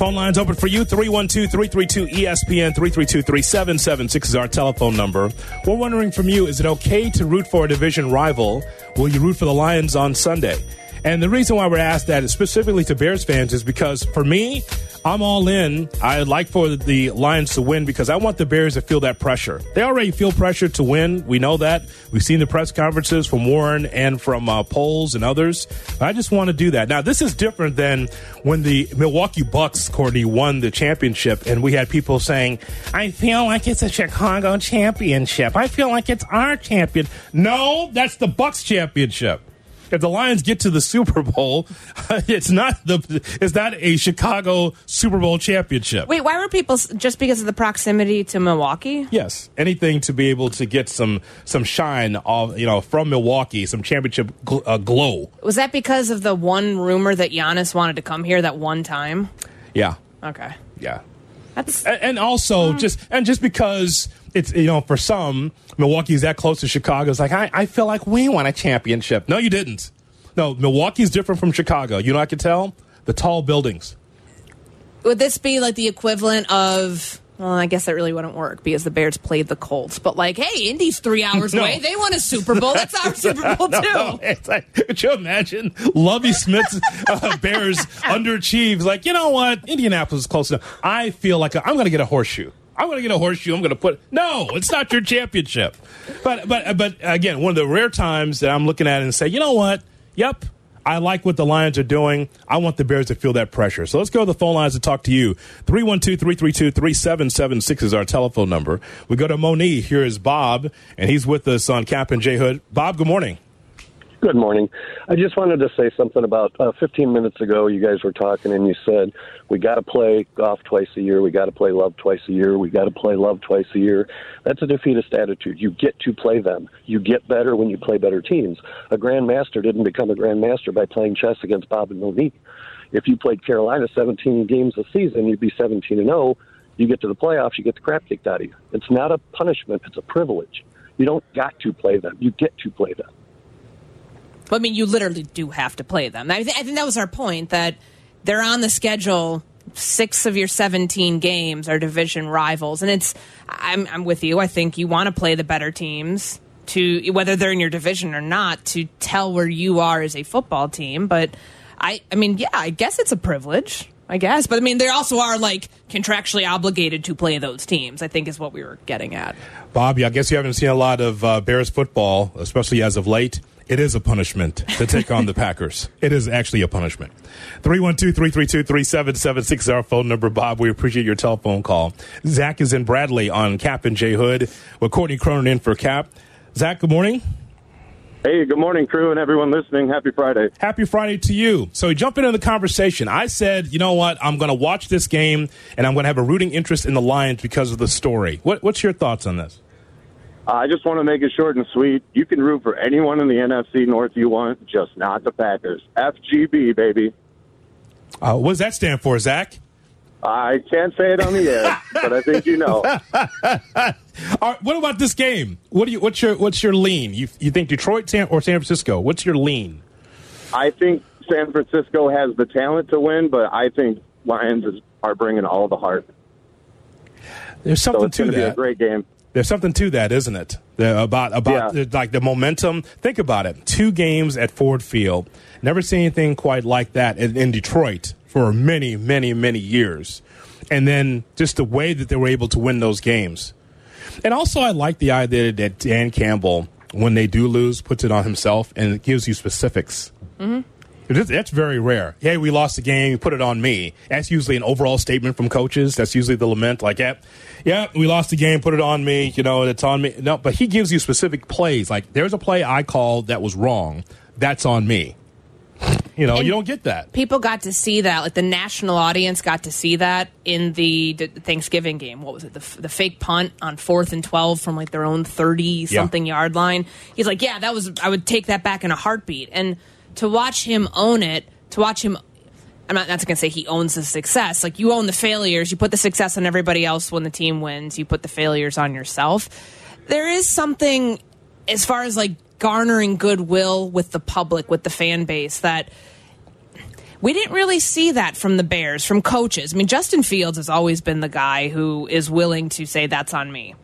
Phone lines open for you 312 332 ESPN 332 3776 is our telephone number. We're wondering from you is it okay to root for a division rival? Will you root for the Lions on Sunday? And the reason why we're asked that is specifically to Bears fans is because for me, I'm all in. I'd like for the Lions to win because I want the Bears to feel that pressure. They already feel pressure to win. We know that. We've seen the press conferences from Warren and from uh, Poles and others. I just want to do that. Now, this is different than when the Milwaukee Bucks, Courtney, won the championship and we had people saying, I feel like it's a Chicago championship. I feel like it's our champion. No, that's the Bucks championship if the Lions get to the Super Bowl, it's not the it's not a Chicago Super Bowl championship. Wait, why were people just because of the proximity to Milwaukee? Yes, anything to be able to get some some shine off, you know, from Milwaukee, some championship gl- uh, glow. Was that because of the one rumor that Giannis wanted to come here that one time? Yeah, Okay. yeah. That's And, and also just and just because it's you know for some Milwaukee's that close to Chicago. It's like I, I feel like we won a championship. No, you didn't. No, Milwaukee's different from Chicago. You know, I can tell the tall buildings. Would this be like the equivalent of? Well, I guess that really wouldn't work because the Bears played the Colts. But like, hey, Indy's three hours No. away. They won a Super Bowl. That's our Super Bowl too. No, it's like, could you imagine Lovie Smith's uh, Bears underachieves? Like, you know what? Indianapolis is close enough. I feel like I'm going to get a horseshoe. I'm going to get a horseshoe. I'm going to put. No, it's not your championship. But but but again, one of the rare times that I'm looking at it and say, you know what? Yep. I like what the Lions are doing. I want the Bears to feel that pressure. So let's go to the phone lines to talk to you. 312 332 3776 is our telephone number. We go to Moni. Here is Bob, and he's with us on Kap and J Hood. Bob, good morning. Good morning. I just wanted to say something about uh, 15 minutes ago. You guys were talking, and you said we got to play Goff twice a year. We got to play love twice a year. We got to play love twice a year. That's a defeatist attitude. You get to play them. You get better when you play better teams. A grandmaster didn't become a grandmaster by playing chess against Bob and Monique. If you played Carolina 17 games a season, you'd be 17 and 0. You get to the playoffs, you get the crap kicked out of you. It's not a punishment; it's a privilege. You don't got to play them. You get to play them. I mean, you literally do have to play them. I, th- I think that was our point that they're on the schedule. Six of your 17 games are division rivals. And it's, I'm, I'm with you. I think you want to play the better teams to, whether they're in your division or not, to tell where you are as a football team. But I, I mean, yeah, I guess it's a privilege. I guess. But I mean, they also are like contractually obligated to play those teams, I think is what we were getting at. Bobby, I guess you haven't seen a lot of uh, Bears football, especially as of late. It is a punishment to take on the Packers. It is actually a punishment. 312 332 3776 is our phone number, Bob. We appreciate your telephone call. Zach is in Bradley on Kap and J Hood with Courtney Cronin in for Kap. Zach, good morning. Hey, good morning, crew, and everyone listening. Happy Friday. Happy Friday to you. So, jump into the conversation. I said, you know what? I'm going to watch this game and I'm going to have a rooting interest in the Lions because of the story. What, what's your thoughts on this? Uh, I just want to make it short and sweet. You can root for anyone in the NFC North you want, just not the Packers. FGB, baby. Uh, what does that stand for, Zach? I can't say it on the air, but I think you know. All right, what about this game? What do you? What's your What's your lean? You you think Detroit San, or San Francisco? What's your lean? I think San Francisco has the talent to win, but I think Lions is, are bringing all the heart. There's so something it's to going to be a great game. There's something to that, isn't it? The, about about Yeah. the, like the momentum. Think about it. Two games at Ford Field. Never seen anything quite like that in, in Detroit for many, many, many years. And then just the way that they were able to win those games. And also, I like the idea that Dan Campbell, when they do lose, puts it on himself and it gives you specifics. Mm-hmm. That's very rare. Hey, we lost the game. Put it on me. That's usually an overall statement from coaches. That's usually the lament. Like, yeah, yeah, we lost the game. Put it on me. You know, it's on me. No, but he gives you specific plays. Like, there's a play I called that was wrong. That's on me. You know, And- you don't get that. people got to see that like the national audience got to see that in the, thanksgiving game what was it the, f- the fake punt on fourth and 12 from like their own 30 something yard line he's like yeah that was i would take that back in a heartbeat and to watch him own it to watch him i'm not, not going to say he owns the success. Like you own the failures you put the success on everybody else when the team wins you put the failures on yourself. There is something as far as like garnering goodwill with the public with the fan base that we didn't really see that from the Bears, from coaches. I mean, Justin Fields has always been the guy who is willing to say that's on me,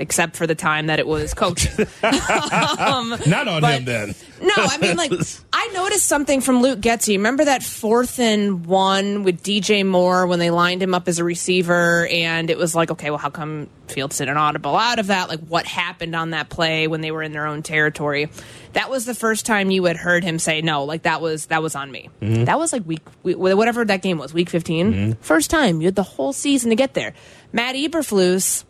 except for the time that it was coaching. um, Not on but- him then. no, I mean, like, I noticed something from Luke Getsy. Remember that fourth and one with DJ Moore when they lined him up as a receiver, and it was like, okay, well, how come Fields did an audible out of that? Like, what happened on that play when they were in their own territory? That was the first time you had heard him say, no, like, that was that was on me. Mhm. That was like week, we- whatever that game was, week 15. First time. You had the whole season to get there. Matt Eberflus,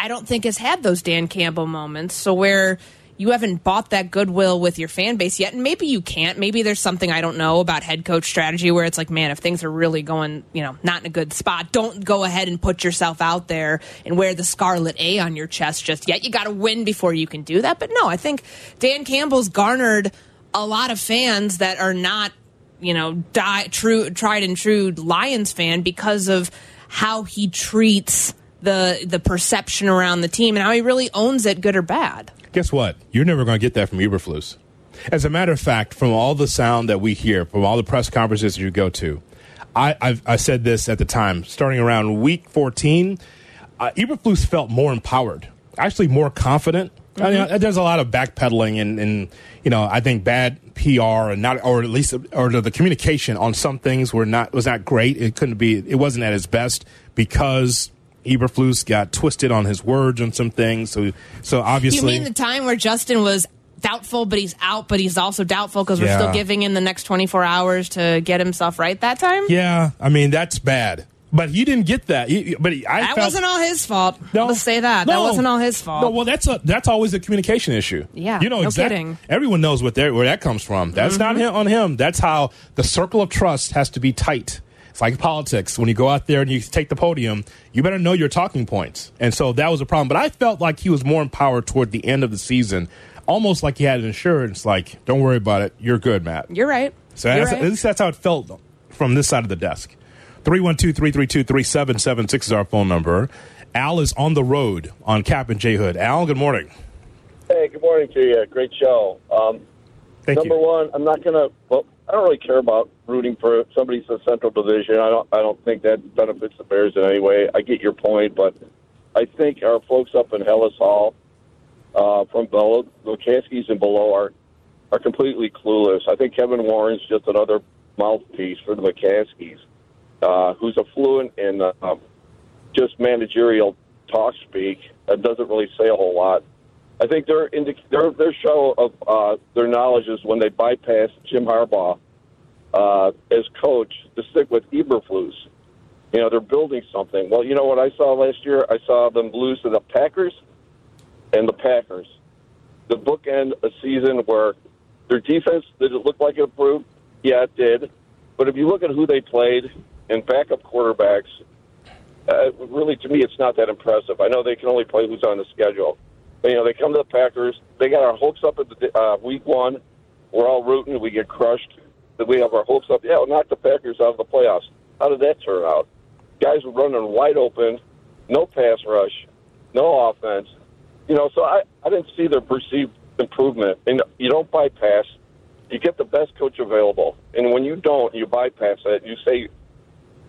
I don't think has had those Dan Campbell moments. So where you haven't bought that goodwill with your fan base yet, and maybe you can't. Maybe there's something I don't know about head coach strategy where it's like, man, if things are really going, you know, not in a good spot, don't go ahead and put yourself out there and wear the scarlet A on your chest just yet. You got to win before you can do that. But no, I think Dan Campbell's garnered a lot of fans that are not you know, die, true, tried and true Lions fan because of how he treats the the perception around the team and how he really owns it, good or bad. Guess what? You're never going to get that from Eberflus. As a matter of fact, from all the sound that we hear, from all the press conferences you go to, I, I've, I said this at the time, starting around week 14, uh, Eberflus felt more empowered, actually more confident. I mean, there's a lot of backpedaling and, and, you know, I think bad PR and not, or at least, or the communication on some things were not was not great. It couldn't be. It wasn't at its best because Eberflus got twisted on his words on some things. So, so obviously, You mean the time where Justin was doubtful, but he's out, but he's also doubtful because we're still giving him the next 24 hours to get himself right that time? Yeah, I mean that's bad. But he didn't get that. You- but I that felt, wasn't all his fault. Let's say that. That wasn't all his fault. No, well, that's a that's always a communication issue. Yeah, you know no exactly. kidding. Everyone knows what where that comes from. That's not Mm-hmm. him, on him. That's how the circle of trust has to be tight. It's like politics. When you go out there and you take the podium, you better know your talking points. And so that was a problem. But I felt like he was more empowered toward the end of the season, almost like he had an assurance. Like, don't worry about it. You're good, Matt. You're right. So You're that's, right. at least that's how it felt from this side of the desk. 312 332 3776 is our phone number. Al is on the road on Kap and J Hood. Al, good morning. Hey, good morning to you. Great show. Um, Thank number one, I'm not going to. Well, I don't really care about rooting for somebody's in Central Division. I don't. I don't think that benefits the Bears in any way. I get your point, but I think our folks up in Halas Hall, uh, from below, the Kaskis and below are are completely clueless. I think Kevin Warren's just another mouthpiece for the McCaskeys, uh, who's a fluent in uh, just managerial talk speak. That doesn't really say a whole lot. I think their indic- their their show of uh, their knowledge is when they bypass Jim Harbaugh uh, as coach to stick with Eberflus. You know they're building something. Well, you know what I saw last year? I saw them lose to the Packers and the Packers. The bookend a season where their defense did it look like it improved? Yeah, it did. But if you look at who they played and backup quarterbacks, uh, really to me it's not that impressive. I know they can only play who's on the schedule. You know, they come to the Packers. They got our hopes up at the uh, week one. We're all rooting. We get crushed. We have our hopes up. Yeah, we'll knock the Packers out of the playoffs. How did that turn out? Guys were running wide open, no pass rush, no offense. You know, so I, I didn't see their perceived improvement. And you don't bypass. You get the best coach available. And when you don't, you bypass it. You say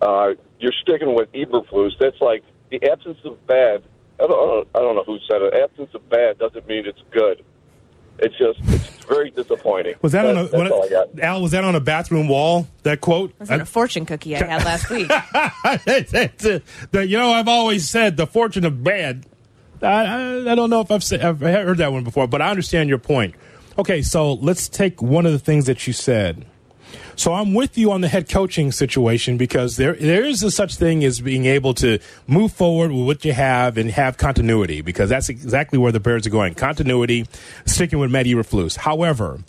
uh, you're sticking with Eberflus. That's like the absence of bad. I don't, I don't know who said it. Absence of bad doesn't mean it's good. It's just it's very disappointing. Was that on a, That's- that's all I got. Al? Was that on a bathroom wall? That quote? That's a fortune cookie I had last week. It's a- the- you know, I've always said the fortune of bad. I, I, I don't know if I've, said, I've heard that one before, but I understand your point. Okay, so let's take one of the things that you said. So I'm with you on the head coaching situation because there there is a such thing as being able to move forward with what you have and have continuity because that's exactly where the Bears are going. Continuity, sticking with Matt Eberflus. However,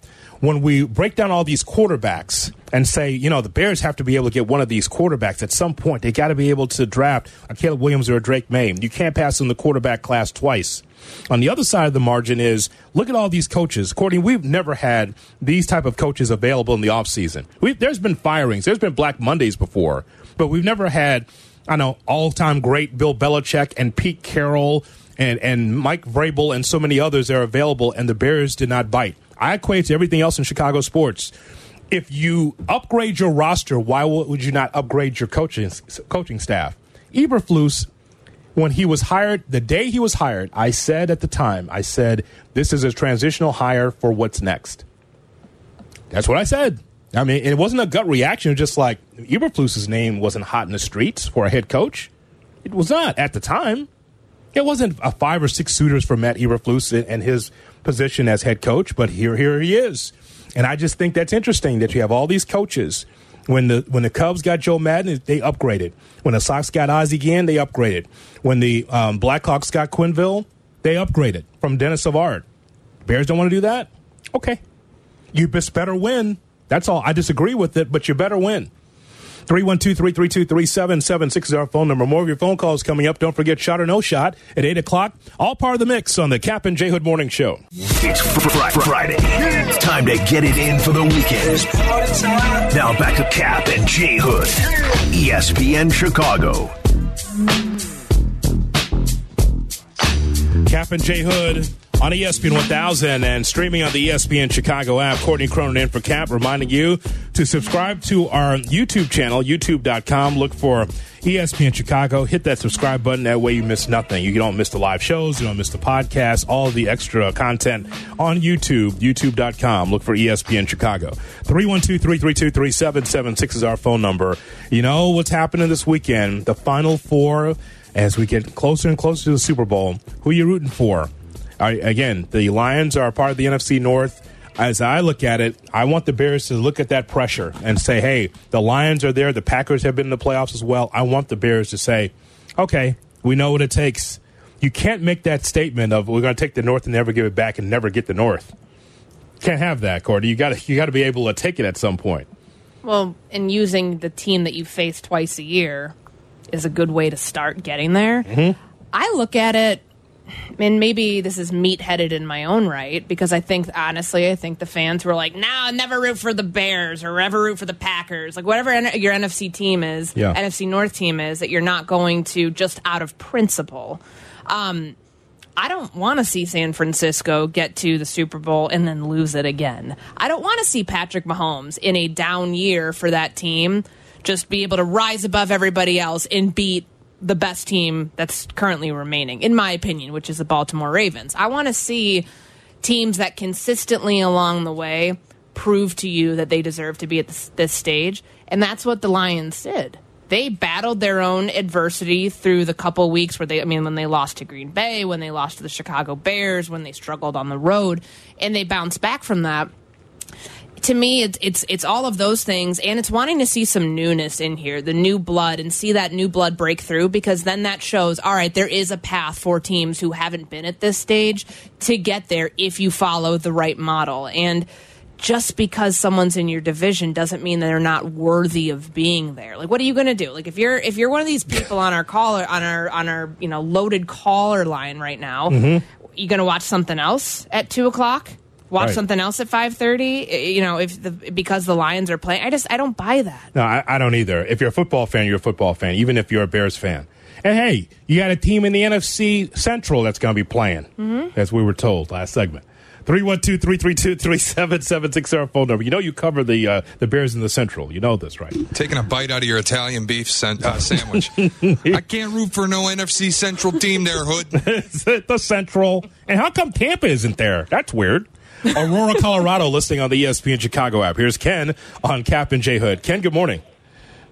when we break down all these quarterbacks and say, you know, the Bears have to be able to get one of these quarterbacks at some point. They got to be able to draft a Caleb Williams or a Drake Maye. You can't pass in the quarterback class twice. On the other side of the margin is look at all these coaches. Courtney, we've never had these type of coaches available in the offseason. There's been firings. There's been Black Mondays before, but we've never had, I know, all-time great Bill Belichick and Pete Carroll and, and Mike Vrabel and so many others that are available, and the Bears did not bite. I equate to everything else in Chicago sports. If you upgrade your roster, why would you not upgrade your coaching coaching staff? Eberflus when he was hired, the day he was hired, I said at the time, I said, this is a transitional hire for what's next. That's what I said. I mean, it wasn't a gut reaction. It was just like Eberflus's name wasn't hot in the streets for a head coach. It was not at the time. It wasn't a five or six suitors for Matt Eberflus and his position as head coach, but here, here he is. And I just think that's interesting that you have all these coaches. When the when the Cubs got Joe Maddon, they upgraded. When the Sox got Ozzie Guillen, they upgraded. When the um, Blackhawks got Quenneville, they upgraded from Denis Savard. Bears don't want to do that. Okay, you better win. That's all. I disagree with it, but you better win. 312-332-3776 is our phone number. More of your phone calls coming up. Don't forget shot or no shot at 8 o'clock. All part of the mix on the Kap and J Hood Morning Show. It's Fri- Friday. It's time to get it in for the weekend. Now back to Kap and J Hood. ESPN Chicago. Kap and J Hood on ESPN 1000 and streaming on the ESPN Chicago app. Courtney Cronin in for Kap, reminding you to subscribe to our YouTube channel, youtube.com. Look for ESPN Chicago. Hit that subscribe button. That way you miss nothing. You don't miss the live shows. You don't miss the podcast. All the extra content on YouTube, youtube.com. Look for ESPN Chicago. 312-332-3776 is our phone number. You know what's happening this weekend? The Final Four as we get closer and closer to the Super Bowl. Who are you rooting for? I, again, the Lions are part of the NFC North. As I look at it, I want the Bears to look at that pressure and say, hey, the Lions are there. The Packers have been in the playoffs as well. I want the Bears to say, okay, we know what it takes. You can't make that statement of we're going to take the North and never give it back and never get the North. Can't have that, Cordy. You got to you got to be able to take it at some point. Well, and using the team that you face twice a year is a good way to start getting there. Mm-hmm. I look at it, and maybe this is meat headed in my own right, because I think, honestly, I think the fans were like, nah, never root for the Bears or ever root for the Packers. Like, whatever N- your NFC team is, Yeah. NFC North team is, that you're not going to just out of principle. Um, I don't want to see San Francisco get to the Super Bowl and then lose it again. I don't want to see Patrick Mahomes in a down year for that team just be able to rise above everybody else and beat the best team that's currently remaining, in my opinion, which is the Baltimore Ravens. I want to see teams that consistently along the way prove to you that they deserve to be at this, this stage. And that's what the Lions did. They battled their own adversity through the couple weeks where they, I mean, when they lost to Green Bay, when they lost to the Chicago Bears, when they struggled on the road, and they bounced back from that to me it's it's it's all of those things and it's wanting to see some newness in here the new blood and see that new blood break through because then that shows all right there is a path for teams who haven't been at this stage to get there if you follow the right model and just because someone's in your division doesn't mean that they're not worthy of being there. Like, what are you going to do? Like, if you're if you're one of these people on our caller on our on our you know loaded caller line right now, Mhm. you going to watch something else at two o'clock? Watch Right. something else at five thirty? You know, if the because the Lions are playing, I just I don't buy that. No, I, I don't either. If you're a football fan, you're a football fan, even if you're a Bears fan. And hey, you got a team in the NFC Central that's going to be playing, Mhm. as we were told last segment. 312 332 3776 our phone number. You know you cover the uh, the Bears in the Central. You know this, right? Taking a bite out of your Italian beef san- uh, sandwich. I can't root for no NFC Central team there, Hood. the Central. And how come Tampa isn't there? That's weird. Aurora, Colorado, listing on the ESPN Chicago app. Here's Ken on Kap and J Hood. Ken, good morning.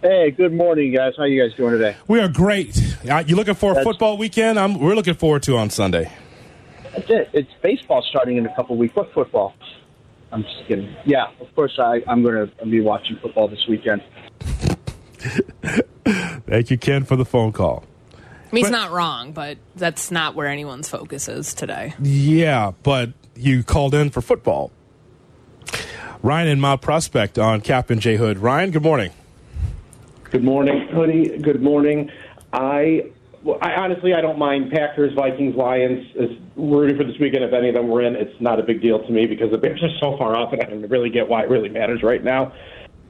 Hey, good morning, guys. How you guys doing today? We are great. Uh, you looking for a That's- football weekend? I'm, we're looking forward to on Sunday. That's it. It's baseball starting in a couple weeks. What football? I'm just kidding. Yeah, of course I, I'm going to be watching football this weekend. Thank you, Ken, for the phone call. I mean, he's But- not wrong, but that's not where anyone's focus is today. Yeah, but you called in for football. Ryan in Mount Prospect on Kap and J Hood. Ryan, good morning. Good morning, Hoodie. Good morning. I, I honestly, I don't mind Packers, Vikings, Lions. It's rooting for this weekend. If any of them were in, it's not a big deal to me because the Bears are so far off, and I don't really get why it really matters right now.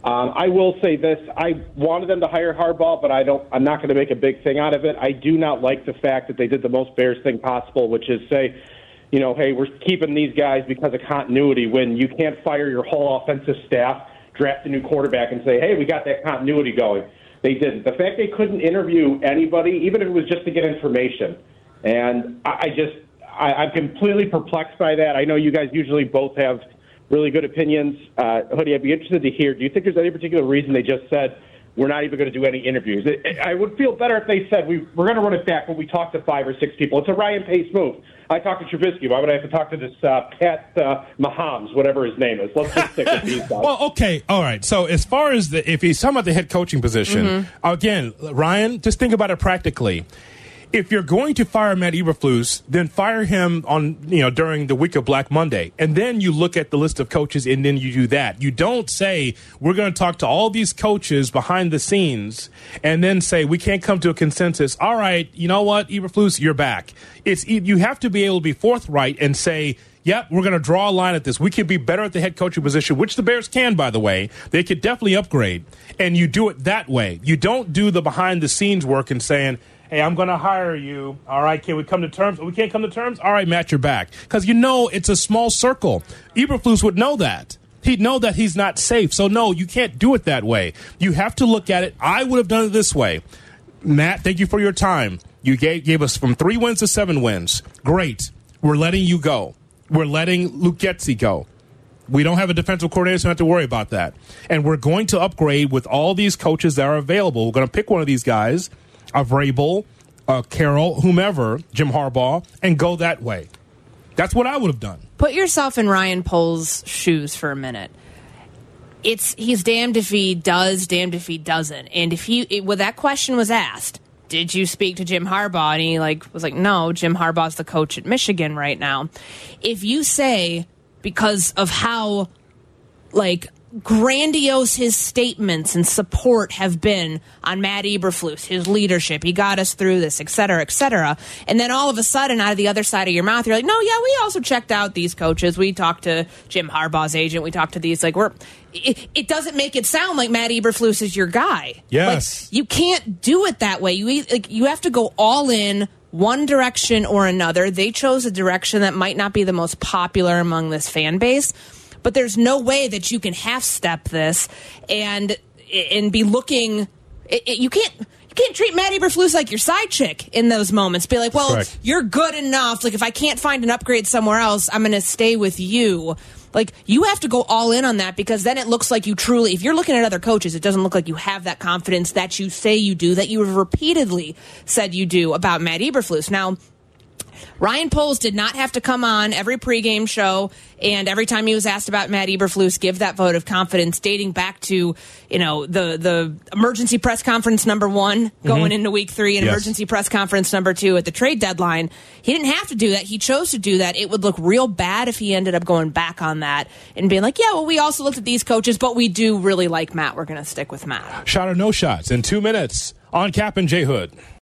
Um, I will say this: I wanted them to hire Harbaugh, but I don't. I'm not going to make a big thing out of it. I do not like the fact that they did the most Bears thing possible, which is say, you know, hey, we're keeping these guys because of continuity. When you can't fire your whole offensive staff, draft a new quarterback, and say, hey, we got that continuity going. They didn't. The fact they couldn't interview anybody, even if it was just to get information, and I, I just, I, I'm completely perplexed by that. I know you guys usually both have really good opinions. Uh, Hoodie, I'd be interested to hear. Do you think there's any particular reason they just said we're not even going to do any interviews? It, it- I would feel better if they said we, we're going to run it back, but we talked to five or six people. It's a Ryan Pace move. I talked to Trubisky. Why would I have to talk to this uh, Pat uh, Mahomes, whatever his name is? Let's just stick with these guys. Well, okay, all right. So as far as the, if he's talking about the head coaching position, Mhm. again, Ryan, just think about it practically. If you're going to fire Matt Eberflus, then fire him on you know during the week of Black Monday, and then you look at the list of coaches, and then you do that. You don't say we're going to talk to all these coaches behind the scenes, and then say we can't come to a consensus. All right, you know what, Eberflus, you're back. It's you have to be able to be forthright and say Yep, we're going to draw a line at this. We could be better at the head coaching position, which the Bears can, by the way. They could definitely upgrade, and you do it that way. You don't do the behind the scenes work and saying, Hey, I'm going to hire you. All right, can we come to terms? We can't come to terms. All right, Matt, you're back because you know it's a small circle. Eberflus would know that. He'd know that he's not safe. So no, you can't do it that way. You have to look at it. I would have done it this way. Matt, thank you for your time. You gave, gave us from three wins to seven wins. Great. We're letting you go. We're letting Luke go. We don't have a defensive coordinator, so we don't have to worry about that. And we're going to upgrade with all these coaches that are available. We're going to pick one of these guys, a Vrabel, uh, Carroll, whomever, Jim Harbaugh, and go that way. That's what I would have done. Put yourself in Ryan Poles' shoes for a minute. It's he's damned if he does, damned if he doesn't. And if he, it, when that question was asked, did you speak to Jim Harbaugh? And he like was like, no, Jim Harbaugh's the coach at Michigan right now. If you say because of how like grandiose his statements and support have been on Matt Eberflus, his leadership. He got us through this, et cetera, et cetera. And then all of a sudden, out of the other side of your mouth, you're like, no, yeah, we also checked out these coaches. We talked to Jim Harbaugh's agent. We talked to these. Like, we're. It, it doesn't make it sound like Matt Eberflus is your guy. Yes. Like, you can't do it that way. You like you have to go all in one direction or another. They chose a direction that might not be the most popular among this fan base but there's no way that you can half step this and and be looking. It, it, you can't. You can't treat Matt Eberflus like your side chick in those moments. Be like, well, Correct. you're good enough. Like, if I can't find an upgrade somewhere else, I'm going to stay with you. Like, you have to go all in on that because then it looks like you truly, if you're looking at other coaches, it doesn't look like you have that confidence that you say you do, that you have repeatedly said you do about Matt Eberflus. Now, Ryan Poles did not have to come on every pregame show and every time he was asked about Matt Eberflus, give that vote of confidence, dating back to you know the the emergency press conference number one going Mhm. into week three and Yes. emergency press conference number two at the trade deadline. He didn't have to do that. He chose to do that. It would look real bad if he ended up going back on that and being like, yeah, well, we also looked at these coaches, but we do really like Matt. We're going to stick with Matt. Shot or no shots in two minutes on Kap and J Hood.